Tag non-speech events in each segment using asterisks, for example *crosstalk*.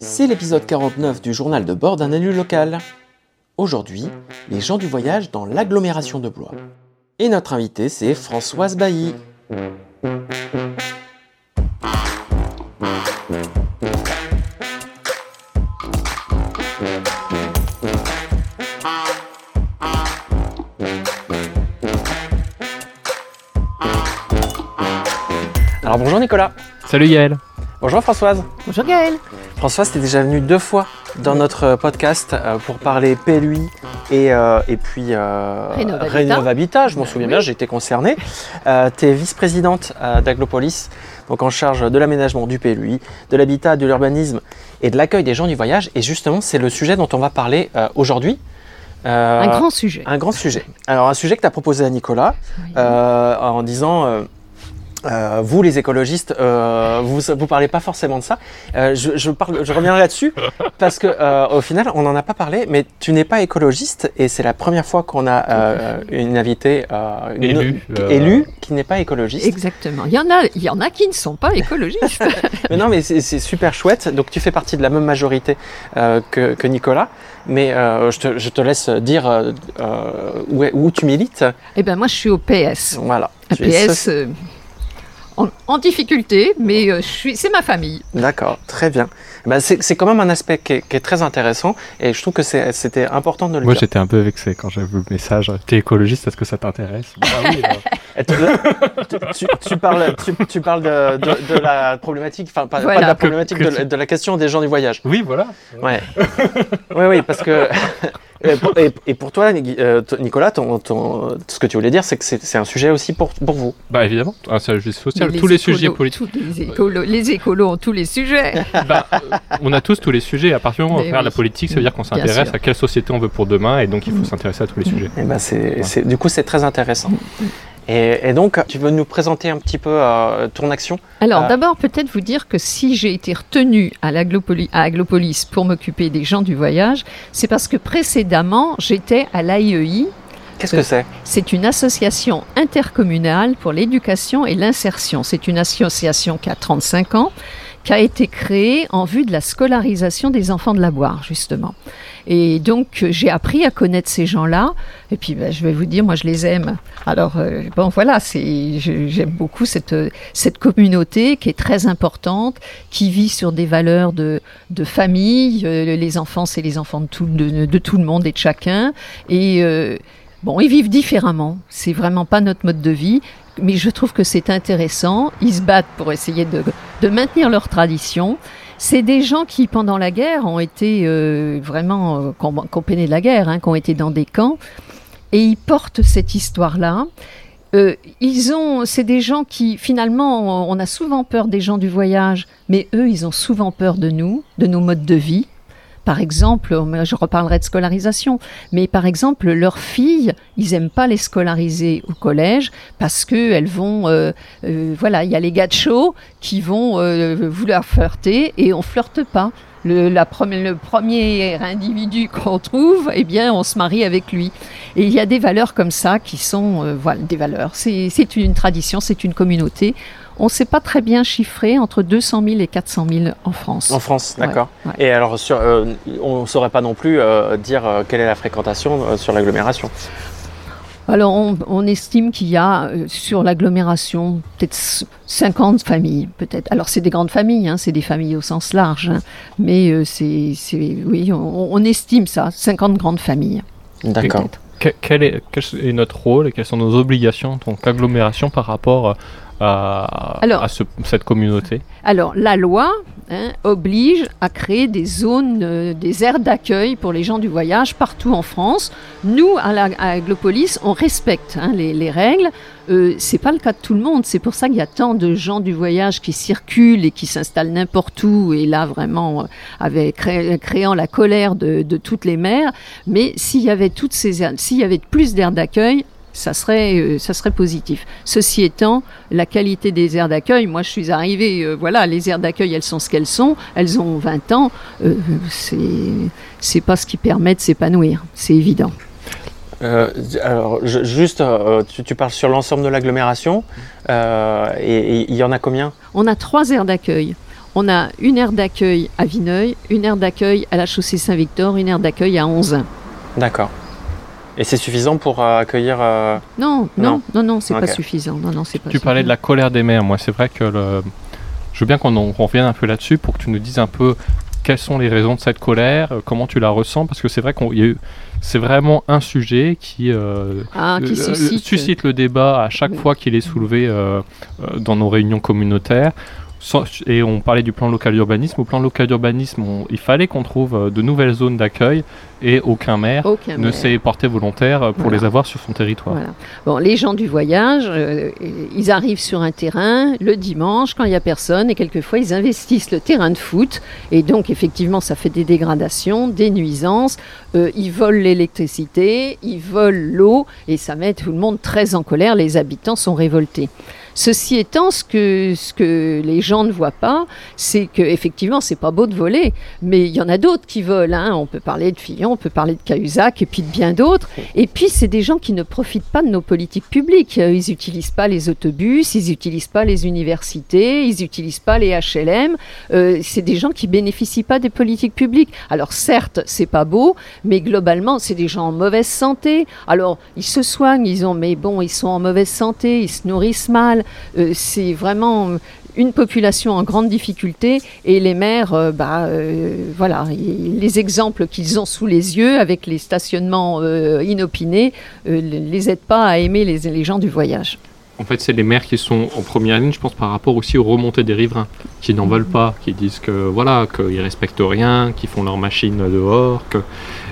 C'est l'épisode 49 du journal de bord d'un élu local. Aujourd'hui, les gens du voyage dans l'agglomération de Blois. Et notre invité, c'est Françoise Bailly. Alors bonjour Nicolas. Salut Yael. Bonjour Françoise. Bonjour Gaël. Françoise, t'es déjà venue deux fois dans notre podcast euh, pour parler PLUI et, euh, et puis euh, Rénov' Habitat. Rénov' Habitat, je m'en Ben souviens oui. bien, j'ai été concernée. Euh, tu es vice-présidente euh, d'Aglopolis, donc en charge de l'aménagement du PLUI, de l'habitat, de l'urbanisme et de l'accueil des gens du voyage. Et justement, c'est le sujet dont on va parler euh, aujourd'hui. Euh, Un grand sujet. un grand sujet. Alors un sujet que tu as proposé à Nicolas Oui. euh, en disant... euh, vous les écologistes, euh, vous vous parlez pas forcément de ça. Euh, je, je, parle, je reviendrai là-dessus *laughs* parce que euh, au final on n'en a pas parlé, mais tu n'es pas écologiste et c'est la première fois qu'on a euh, *laughs* une invitée euh, une- Élue, euh, élue qui n'est pas écologiste. Exactement. Il y en a, il y en a qui ne sont pas écologistes. *laughs* Mais non, mais c'est super chouette. Donc tu fais partie de la même majorité euh, que, que Nicolas, mais euh, je, te, je te laisse dire où, est- où tu milites. eh ben moi, je suis au PS. Voilà. PS euh, en, en difficulté, mais euh, c'est ma famille. D'accord, très bien. Bah, c'est quand même un aspect qui est, qui est très intéressant et je trouve que c'était important de le Moi dire. j'étais un peu vexé quand j'ai vu le message. T'es écologiste, est-ce que ça t'intéresse Ah oui, *laughs* Et tu, tu- parles, tu, tu parles de, de- de la problématique, enfin pas, de la problématique, Que- que de, la- tu- de la question des gens du voyage. oui, voilà. Ouais. oui, oui, parce que. *laughs* Et pour, et- et pour toi, euh, Nicolas, ton, ton- ce que tu voulais dire, c'est que c'est c'est un sujet aussi pour, pour vous. Bah évidemment, un sujet social, tous les sujets politiques. les, écolos, les écolos ont tous les sujets. *laughs* Bah, euh, on a tous tous les sujets. À partir du moment où on faire oui. la politique, ça veut dire qu'on s'intéresse à quelle société on veut pour demain et donc il faut s'intéresser à tous les sujets. Et ben c'est, c'est- du coup, c'est très intéressant. Et, et donc, tu veux nous présenter un petit peu euh, ton action? Alors Euh. d'abord, peut-être vous dire que si j'ai été retenue à Aglopolis pour m'occuper des gens du voyage, c'est parce que précédemment, j'étais à l'AIEI. Qu'est-ce que c'est? C'est une association intercommunale pour l'éducation et l'insertion. C'est une association qui a 35 ans, qui a été créée en vue de la scolarisation des enfants de la Boire, justement. Et donc, j'ai appris à connaître ces gens-là. Et puis, ben, je vais vous dire, moi, je les aime. Alors, euh, bon, voilà, j'aime beaucoup cette, cette communauté qui est très importante, qui vit sur des valeurs de, de famille. Euh, les enfants, c'est les enfants de tout, de tout le monde et de chacun. Et euh, bon, ils vivent différemment. C'est vraiment pas notre mode de vie. Mais je trouve que c'est intéressant. Ils se battent pour essayer de, de maintenir leur tradition. C'est des gens qui, pendant la guerre, ont été euh, vraiment euh, qu'on peinait de la guerre, hein, qui ont été dans des camps, et ils portent cette histoire-là. Euh, ils ont, c'est des gens qui, finalement, on a souvent peur des gens du voyage, mais eux, ils ont souvent peur de nous, de nos modes de vie. Par exemple, euh, je reparlerai de scolarisation, mais par exemple, leurs filles, ils aiment pas les scolariser au collège parce que elles vont, euh, euh, voilà, il y a les show qui vont euh, vouloir flirter et on flirte pas. Le, premier individu *laughs* qu'on trouve, eh bien, on se marie avec lui. Et il y a des valeurs comme ça qui sont, voilà, des valeurs. C'est une tradition, c'est une communauté. On ne sait pas très bien chiffrer entre 200 000 et 400 000 en France. En France, d'accord. ouais. Et alors, sur, euh, on ne saurait pas non plus euh, dire euh, quelle est la fréquentation euh, sur l'agglomération. Alors, on, on estime qu'il y a euh, sur l'agglomération peut-être c- 50 familles, peut-être. Alors, c'est des grandes familles, hein, c'est des familles au sens large, hein. mais euh, c'est, c'est- oui, on, on estime ça, 50 grandes familles. D'accord. quel, est, quel est notre rôle et quelles sont nos obligations en tant qu'agglomération par rapport à, Alors- à ce- cette communauté Alors, la loi hein, oblige à créer des zones, euh, des aires d'accueil pour les gens du voyage partout en France. Nous, à, la, à Aglopolis, on respecte hein, les, les règles. Euh, c'est pas le cas de tout le monde. C'est pour ça qu'il y a tant de gens du voyage qui circulent et qui s'installent n'importe où. Et là, vraiment, euh, avec cré- créant la colère de, de toutes les mères. Mais s'il y avait toutes ces s'il y avait plus d'aires d'accueil, ça serait, euh, ça serait positif. Ceci étant, la qualité des aires d'accueil, moi je suis arrivée, euh, voilà, les aires d'accueil elles sont ce qu'elles sont, elles ont 20 ans, euh, c'est, pas ce qui permet de s'épanouir, c'est évident. Euh, alors, je- juste, euh, tu, tu parles sur l'ensemble de l'agglomération, euh, et et il y en a combien? On a trois aires d'accueil. on a une aire d'accueil à Vineuil, une aire d'accueil à la chaussée Saint-Victor, une aire d'accueil à Onzin. D'accord. Et c'est suffisant pour euh, accueillir. euh, Non, Non. non, non, non, c'est pas suffisant. Non, non, c'est pas Tu parlais de la colère des mères. Moi, c'est vrai que le... je veux bien qu'on en- qu'on revienne un peu là-dessus pour que tu nous dises un peu quelles sont les raisons de cette colère, euh, comment tu la ressens, parce que c'est vrai qu'on il y a eu... c'est vraiment un sujet qui, euh, Ah, qui euh, suscite. suscite le débat à chaque Oui. fois qu'il est soulevé euh, dans nos réunions communautaires. Et on parlait du plan local d'urbanisme. Au plan local d'urbanisme, il fallait qu'on trouve de nouvelles zones d'accueil et aucun maire Aucun ne s'est porté volontaire pour Voilà. les avoir sur son territoire. Voilà. Bon, les gens du voyage, euh, ils arrivent sur un terrain le dimanche quand il n'y a personne et quelquefois ils investissent le terrain de foot et donc effectivement ça fait des dégradations, des nuisances, euh, ils volent l'électricité, ils volent l'eau et ça met tout le monde très en colère, les habitants sont révoltés. Ceci étant, ce que, ce que les gens ne voient pas, c'est que effectivement, c'est pas beau de voler, mais il y en a d'autres qui volent. hein. On peut parler de Fillon, on peut parler de Cahuzac et puis de bien d'autres. Et puis, c'est des gens qui ne profitent pas de nos politiques publiques. Euh, Ils n'utilisent pas les autobus, ils n'utilisent pas les universités, ils n'utilisent pas les HLM. Euh, c'est des gens qui bénéficient pas des politiques publiques. Alors, certes, c'est pas beau, mais globalement, c'est des gens en mauvaise santé. Alors, ils se soignent, ils ont, mais bon, ils sont en mauvaise santé, ils se nourrissent mal. Euh, c'est vraiment une population en grande difficulté et les maires, euh, bah, euh, voilà, les exemples qu'ils ont sous les yeux avec les stationnements euh, inopinés euh, les aident pas à aimer les, gens du voyage. En fait, c'est les maires qui sont en première ligne, je pense, par rapport aussi aux remontées des riverains, qui n'en veulent pas, qui disent que voilà, qu'ils respectent rien, qu'ils font leurs machines dehors. Que...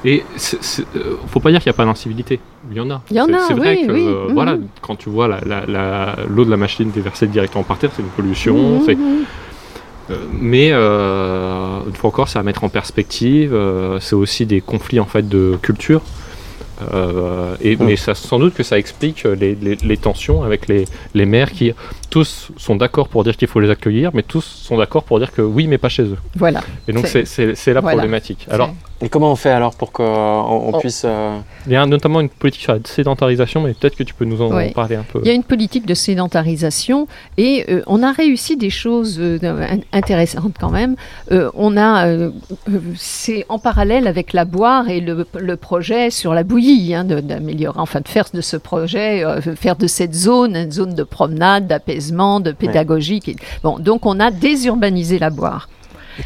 Et euh, faut pas dire qu'il n'y a pas d'incivilité. Il y en a. Il y en C'est- a, C'est vrai oui, que oui, euh, mhm. voilà, quand tu vois la- la- la- l'eau de la machine déversée directement par terre, c'est une pollution. c'est- Mhm. euh, mais euh, une fois encore, c'est à mettre en perspective. euh, c'est aussi des conflits en fait de culture. Et. Mais ça, sans doute que ça explique les, les- les tensions avec les, les maires qui tous sont d'accord pour dire qu'il faut les accueillir, mais tous sont d'accord pour dire que oui, mais pas chez eux. Voilà. Et donc C'est- c'est c'est- c'est la voilà. problématique. Alors, Et comment on fait alors pour qu'on on Oh. puisse. euh, il y a notamment une politique sur la sédentarisation, mais peut-être que tu peux nous en parler un peu. Il y a une politique de sédentarisation et euh, on a réussi des choses euh, in- intéressantes quand même. Euh, on a, c'est en parallèle avec la boire et le, le projet sur la bouillie, hein, de- d'améliorer, enfin de faire de ce projet, euh, faire de cette zone une zone de promenade, d'apaisement, de pédagogique. Et- Bon, donc on a désurbanisé la boire.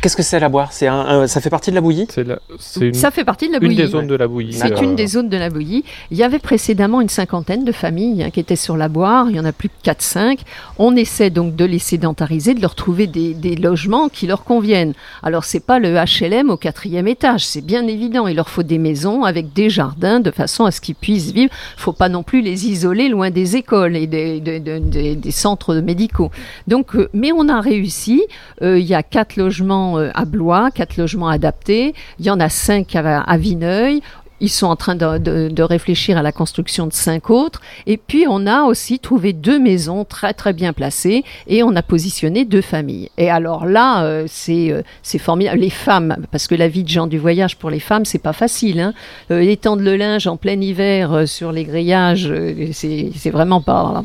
Qu'est-ce que c'est la boire? C'est un, un- Ça fait partie de la bouillie? C'est la- c'est une, Ça fait partie de la une bouillie. des zones de la bouillie. C'est euh, une des zones de la bouillie. Il y avait précédemment une cinquantaine de familles hein, qui étaient sur la boire. Il y en a plus que 4-5. On essaie donc de les sédentariser, de leur trouver des, des logements qui leur conviennent. Alors, c'est pas le HLM au quatrième étage, c'est bien évident. Il leur faut des maisons avec des jardins de façon à ce qu'ils puissent vivre. faut pas non plus les isoler loin des écoles et des, des- des- des- des centres médicaux. Donc, euh, mais on a réussi. Euh, il y a quatre logements euh, à Blois, quatre logements adaptés. Il y en a cinq à, Vineuil. Ils sont en train de, de- réfléchir à la construction de cinq autres. Et puis, on a aussi trouvé deux maisons très, très bien placées et on a positionné deux familles. Et alors là, euh, c'est euh, c'est formidable. Les femmes, parce que la vie de gens du voyage pour les femmes, c'est pas facile. Hein. Étendre le linge en plein hiver sur les grillages, c'est vraiment pas,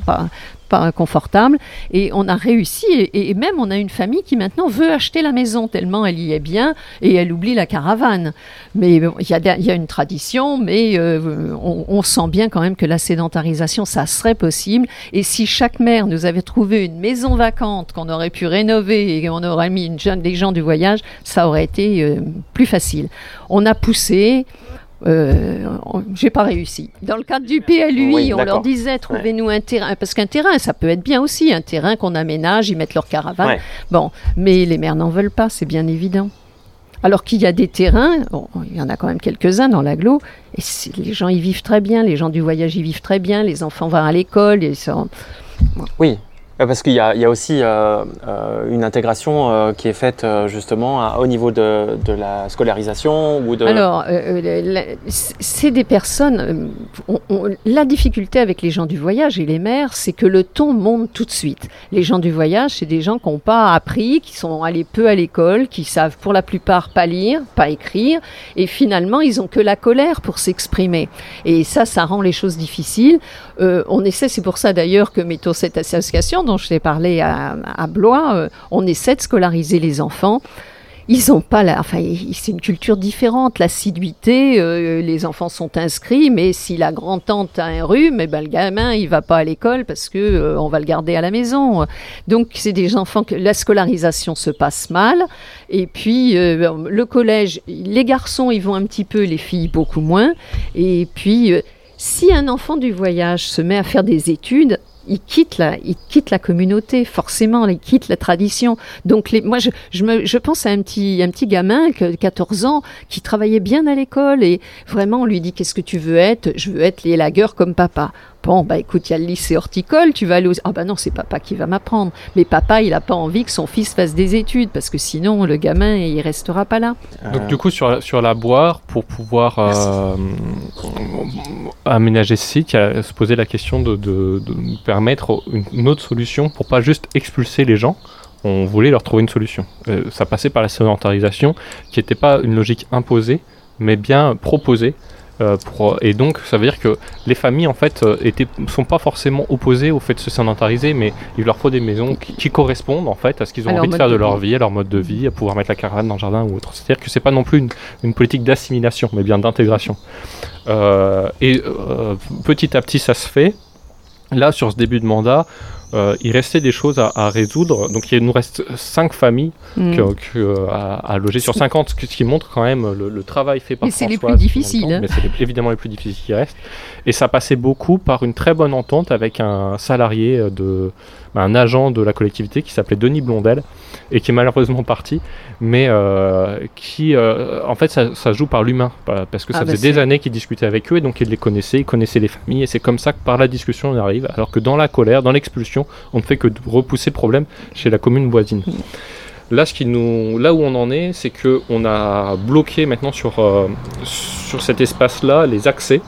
pas confortable. Et on a réussi, et, même on a une famille qui maintenant veut acheter la maison, tellement elle y est bien, et elle oublie la caravane. Mais il y, y a une tradition, mais euh, on, on sent bien quand même que la sédentarisation, ça serait possible. Et si chaque maire nous avait trouvé une maison vacante qu'on aurait pu rénover et qu'on aurait mis une des gens du voyage, ça aurait été euh, plus facile. On a poussé. Euh, j'ai pas réussi. Dans le cadre du PLUI, Oui, on leur disait trouvez-nous un terrain parce qu'un terrain, ça peut être bien aussi un terrain qu'on aménage, ils mettent leur caravane. Ouais. Bon, mais les maires n'en veulent pas, c'est bien évident. Alors qu'il y a des terrains, bon, il y en a quand même quelques-uns dans l'agglo, et les gens y vivent très bien, les gens du voyage y vivent très bien, les enfants vont à l'école, ils sont- Oui, parce qu'il y, a aussi euh, euh, une intégration euh, qui est faite justement au niveau de, la scolarisation ou de. Alors, c'est des personnes. on- on- la difficulté avec les gens du voyage et les maires, c'est que le ton monte tout de suite. Les gens du voyage, c'est des gens qui n'ont pas appris, qui sont allés peu à l'école, qui savent pour la plupart pas lire, pas écrire, et finalement, ils ont que la colère pour s'exprimer. Et ça, ça rend les choses difficiles. On essaie, c'est pour ça d'ailleurs que mettons cette association, dont je t'ai parlé à, Blois, euh, on essaie de scolariser les enfants ils ont pas la, enfin, c'est une culture différente. L'assiduité, euh, les enfants sont inscrits, mais si la grand-tante a un rhume, eh ben, le gamin, il va pas à l'école parce que euh, on va le garder à la maison. Donc, c'est des enfants que la scolarisation se passe mal. Et puis, le collège, les garçons, ils vont un petit peu, les filles beaucoup moins. Et puis, si un enfant du voyage se met à faire des études, il quitte la, il quitte la communauté, forcément, il quitte la tradition. Donc, les, moi, je, je, me, je pense à un petit, un petit gamin, de 14 ans, qui travaillait bien à l'école et vraiment, on lui dit Qu'est-ce que tu veux être? Je veux être les lagueurs comme papa. Bon, bah écoute, il y a le lycée horticole, tu vas aller aux... Ah bah non, c'est papa qui va m'apprendre. Mais papa, il n'a pas envie que son fils fasse des études, parce que sinon, le gamin, il restera pas là. Donc du coup, sur, sur la boire, pour pouvoir euh, aménager ce site, il y a se poser la question de, de, de permettre une, une, autre solution pour pas juste expulser les gens. On voulait leur trouver une solution. Euh, ça passait par la sédentarisation, qui n'était pas une logique imposée, mais bien proposée. Euh, pour, et donc, ça veut dire que les familles, en fait, euh, étaient, sont pas forcément opposées au fait de se sédentariser, mais il leur faut des maisons qui, qui correspondent, en fait, à ce qu'ils ont envie de faire de de leur vie. à leur mode de vie, à pouvoir mettre la caravane dans le jardin ou autre. C'est-à-dire que c'est pas non plus une, une politique d'assimilation, mais bien d'intégration. Euh, et petit à petit, ça se fait. Là, sur ce début de mandat, euh, il restait des choses à, à résoudre. Donc, il nous reste cinq familles Mm. que, que, euh, à, à loger sur 50, ce qui- montre quand même le, le travail fait par Mais c'est les plus difficiles, temps, hein. Mais c'est évidemment les plus difficiles qui restent. Et ça passait beaucoup par une très bonne entente avec un salarié, de, un agent de la collectivité qui s'appelait Denis Blondel et qui est malheureusement parti, mais euh, qui, euh, en fait, ça, ça joue par l'humain, pa- parce que ça Ah bah faisait des années qu'il discutait avec eux et donc il les connaissait, il connaissait les familles et c'est comme ça que par la discussion on arrive, alors que dans la colère, dans l'expulsion, on ne fait que repousser le problème chez la commune voisine. Là, ce qui nous, là où on en est, c'est que on a bloqué maintenant sur, euh, sur cet espace-là les accès,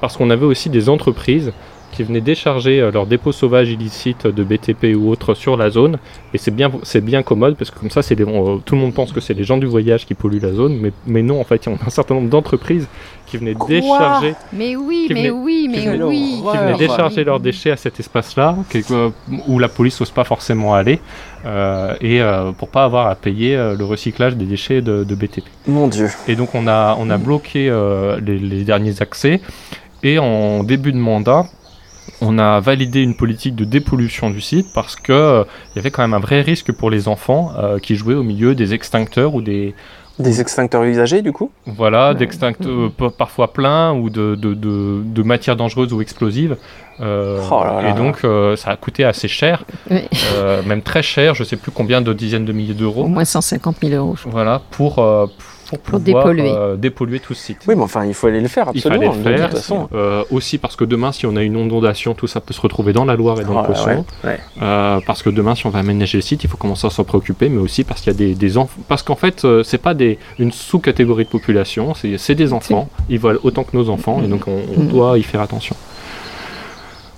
parce qu'on avait aussi des entreprises qui venaient décharger euh, leurs dépôts sauvages illicites de BTP ou autres sur la zone, et c'est bien, c'est bien commode, parce que comme ça, c'est tout le monde pense que c'est les gens du voyage qui polluent la zone, mais, mais non, en fait, il y a un certain nombre d'entreprises qui venaient décharger Mais oui, mais oui, mais oui. qui venaient décharger leurs déchets à cet espace-là, euh, où la police n'ose pas forcément aller, euh, et euh, pour pas avoir à payer euh, le recyclage des déchets de, de BTP. Mon Dieu. Et donc on a, on a bloqué euh, les, les derniers accès, et en début de mandat, on a validé une politique de dépollution du site parce que euh, il y avait quand même un vrai risque pour les enfants euh, qui jouaient au milieu des extincteurs ou des, Des extincteurs usagés, du coup voilà, Ouais. d'extincteurs euh, pa- parfois pleins ou de, de, de, de matières dangereuses ou explosives. Euh, Oh là là et donc, euh, ça a coûté assez cher, Oui. euh, même très cher, je sais plus combien de dizaines de milliers Au d'euros, moins 150 000 euros. je crois. voilà, pour, euh, pour, Pour pouvoir, dépolluer. euh, dépolluer tout ce site. Oui, mais enfin, il faut aller le faire, Il absolument. fallait de le faire, toute façon. euh, aussi parce que demain, si on a une inondation, tout ça peut se retrouver dans la Loire et dans Oh le ouais, ouais. Euh, parce que demain, si on va aménager le site, il faut commencer à s'en préoccuper, mais aussi parce qu'il y a des, des enfants. Parce qu'en fait, euh, c'est pas des, une sous-catégorie de population, c'est des enfants. Ils volent autant que nos enfants, et donc on, on Mhm. doit y faire attention.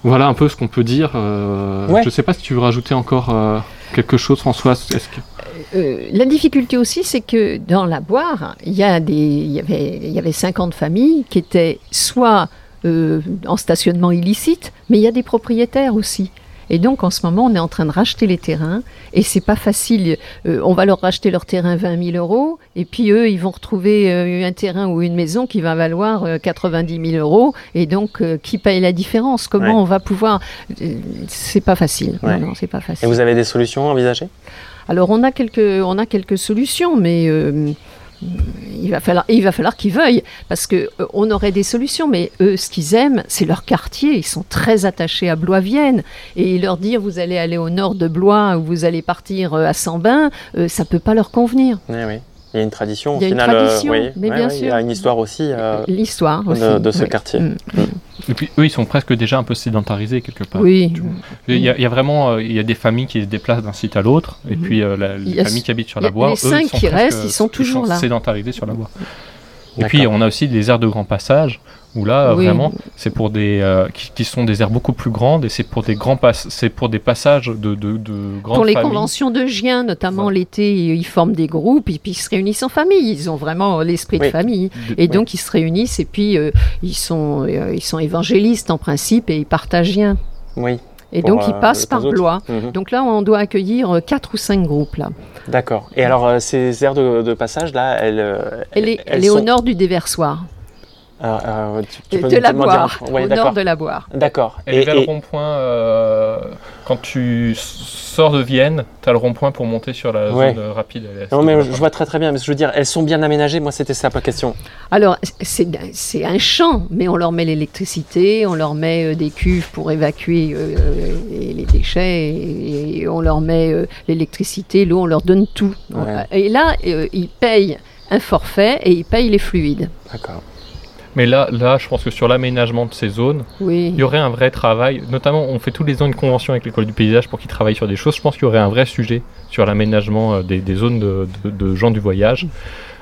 Voilà un peu ce qu'on peut dire. euh, Ouais. Je sais pas si tu veux rajouter encore euh, quelque chose, Françoise. Est-ce que... Euh, la difficulté aussi, c'est que dans la boire, il y, avait 50 familles qui étaient soit euh, en stationnement illicite, mais il y a des propriétaires aussi. Et donc en ce moment, on est en train de racheter les terrains et c'est pas facile. Euh, on va leur racheter leur terrain 20 000 euros et puis eux, ils vont retrouver euh, un terrain ou une maison qui va valoir euh, 90 000 euros et donc euh, qui paye la différence? Comment Ouais. on va pouvoir euh, C'est pas facile. Ouais. Non, non, c'est pas facile. Et vous avez des solutions envisagées? Alors on a quelques, on a quelques solutions, mais euh, il va falloir, il va falloir qu'ils veuillent, parce que euh, on aurait des solutions, mais eux, ce qu'ils aiment, c'est leur quartier. Ils sont très attachés à Blois-Vienne, et leur dire vous allez aller au nord de Blois ou vous allez partir euh, à Sambin, euh, ça peut pas leur convenir. Oui, oui. Il y a une tradition, au Il y a une final. euh, tradition, oui. mais Ouais, bien ouais, Il y sûr. a une histoire aussi. euh, L'histoire de- de ce quartier. Mm. Et puis eux, ils sont presque déjà un peu sédentarisés quelque part. Oui. Il y, a, il y a vraiment euh, il y a des familles qui se déplacent d'un site à l'autre, et Mhm. puis euh, la- les familles qui habitent sur la voie, les eux, cinq ils sont qui presque- restent, ils sont toujours là. sédentarisés sur la voie. Et puis on a aussi des aires de grand passage où là Oui. vraiment c'est pour des euh, qui, qui sont des aires beaucoup plus grandes et c'est pour des grands pass c'est pour des passages de de, de grandes Pour les familles. conventions de chiens, notamment l'été, ils forment des groupes et puis ils se réunissent en famille. Ils ont vraiment l'esprit de famille. De- Et donc ils se réunissent et puis euh, ils, sont, euh, ils sont évangélistes en principe et ils partagent rien. Oui. Et donc, ils euh, passent par autres. Blois. Mhm. Donc là, on doit accueillir euh, quatre ou cinq groupes. Là. D'accord. Et alors, euh, ces aires de, de passage, là, elles. euh, Elle est, elles elle est au nord du déversoir, Euh, euh, tu- tu de, peux de nous la Boire, Ouais, au nord de la Boire. D'accord. Et- le et- rond-point. euh, quand tu sors de Vienne, tu as le rond-point pour monter sur la Ouais. zone rapide. Non, mais je vois très très bien. Mais je veux dire, elles sont bien aménagées. Moi, c'était ça ma question. Alors, c'est c'est un champ, mais on leur met l'électricité, on leur met euh, des cuves pour évacuer euh, euh, les les déchets, et, et on leur met euh, l'électricité, l'eau, on leur donne tout. Ouais. Et là, euh, ils payent un forfait et ils payent les fluides. D'accord. Mais là, là, je pense que sur l'aménagement de ces zones, Oui. il y aurait un vrai travail. Notamment, on fait tous les ans une convention avec l'école du paysage pour qu'ils travaillent sur des choses. Je pense qu'il y aurait un vrai sujet sur l'aménagement euh, des, des zones de, de- de gens du voyage.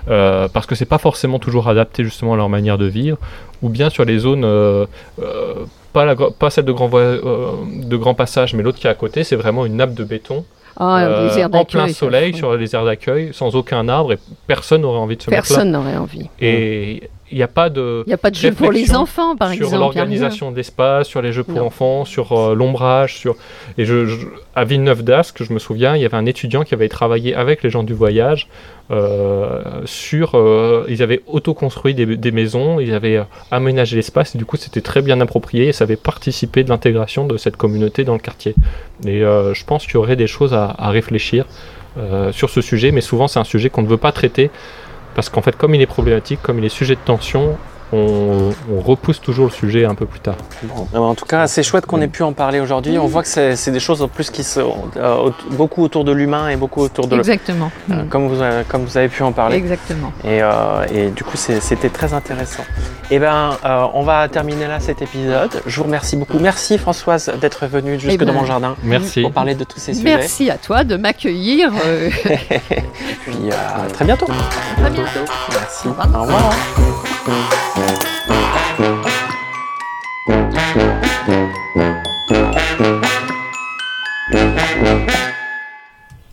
Euh, parce que c'est pas forcément toujours adapté justement à leur manière de vivre, ou bien sur les zones, euh, euh, pas, la, pas celle de grand, de grand passage, mais l'autre qui est à côté, c'est vraiment une nappe de béton Ah, euh, en plein soleil sur les aires d'accueil, sans aucun arbre, et personne n'aurait envie de se mettre Personne n'aurait envie. là. Et il n'y a pas de Il n'y a pas de jeu pour les enfants, par sur exemple. rien. l'organisation de l'espace, sur les jeux pour Non. enfants, sur euh, l'ombrage, sur et je, je- à Villeneuve d'Ascq, je me souviens, il y avait un étudiant qui avait travaillé avec les gens du voyage euh, sur, euh, ils avaient auto-construit des, des maisons, ils avaient aménagé l'espace et du coup c'était très bien approprié et ça avait participé de l'intégration de cette communauté dans le quartier. Et je pense qu'il y aurait des choses à, à réfléchir sur ce sujet, mais souvent c'est un sujet qu'on ne veut pas traiter parce qu'en fait comme il est problématique, comme il est sujet de tension, on, on repousse toujours le sujet un peu plus tard. Bon, en tout cas, c'est chouette qu'on ait pu en parler aujourd'hui. On voit que c'est c'est des choses en plus qui sont euh, au- beaucoup autour de l'humain et beaucoup autour de. le- Exactement. euh, Mm. comme, vous, avez- comme vous avez pu en parler. Exactement. Et, euh, et du coup, c'est- c'était très intéressant. Et ben, euh, on va terminer là cet épisode. Je vous remercie beaucoup. Merci Françoise d'être venue jusque Eh ben, dans mon jardin Merci. pour parler de tous ces sujets. Merci à toi de m'accueillir. *laughs* euh, Puis euh, à très bientôt. à bientôt. Merci. Au revoir. Au revoir.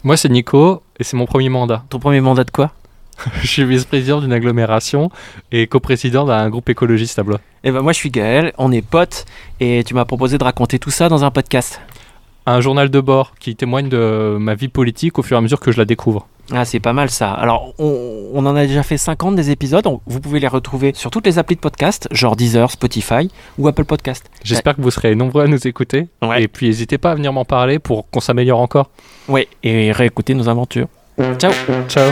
Moi c'est Nico et c'est mon premier mandat. Ton premier mandat de quoi? *laughs* Je suis vice-président d'une agglomération et coprésident d'un groupe écologiste à Blois. Eh ben moi je suis Gaël, on est potes et tu m'as proposé de raconter tout ça dans un podcast. Un journal de bord qui témoigne de ma vie politique au fur et à mesure que je la découvre. Ah c'est pas mal ça. Alors on, on en a déjà fait 50 des épisodes, on- vous pouvez les retrouver sur toutes les applis de podcast, genre Deezer, Spotify ou Apple Podcast. J'espère que vous serez nombreux à nous écouter. Ouais. Et puis n'hésitez pas à venir m'en parler pour qu'on s'améliore encore. Ouais, et réécouter nos aventures. Ciao Ciao.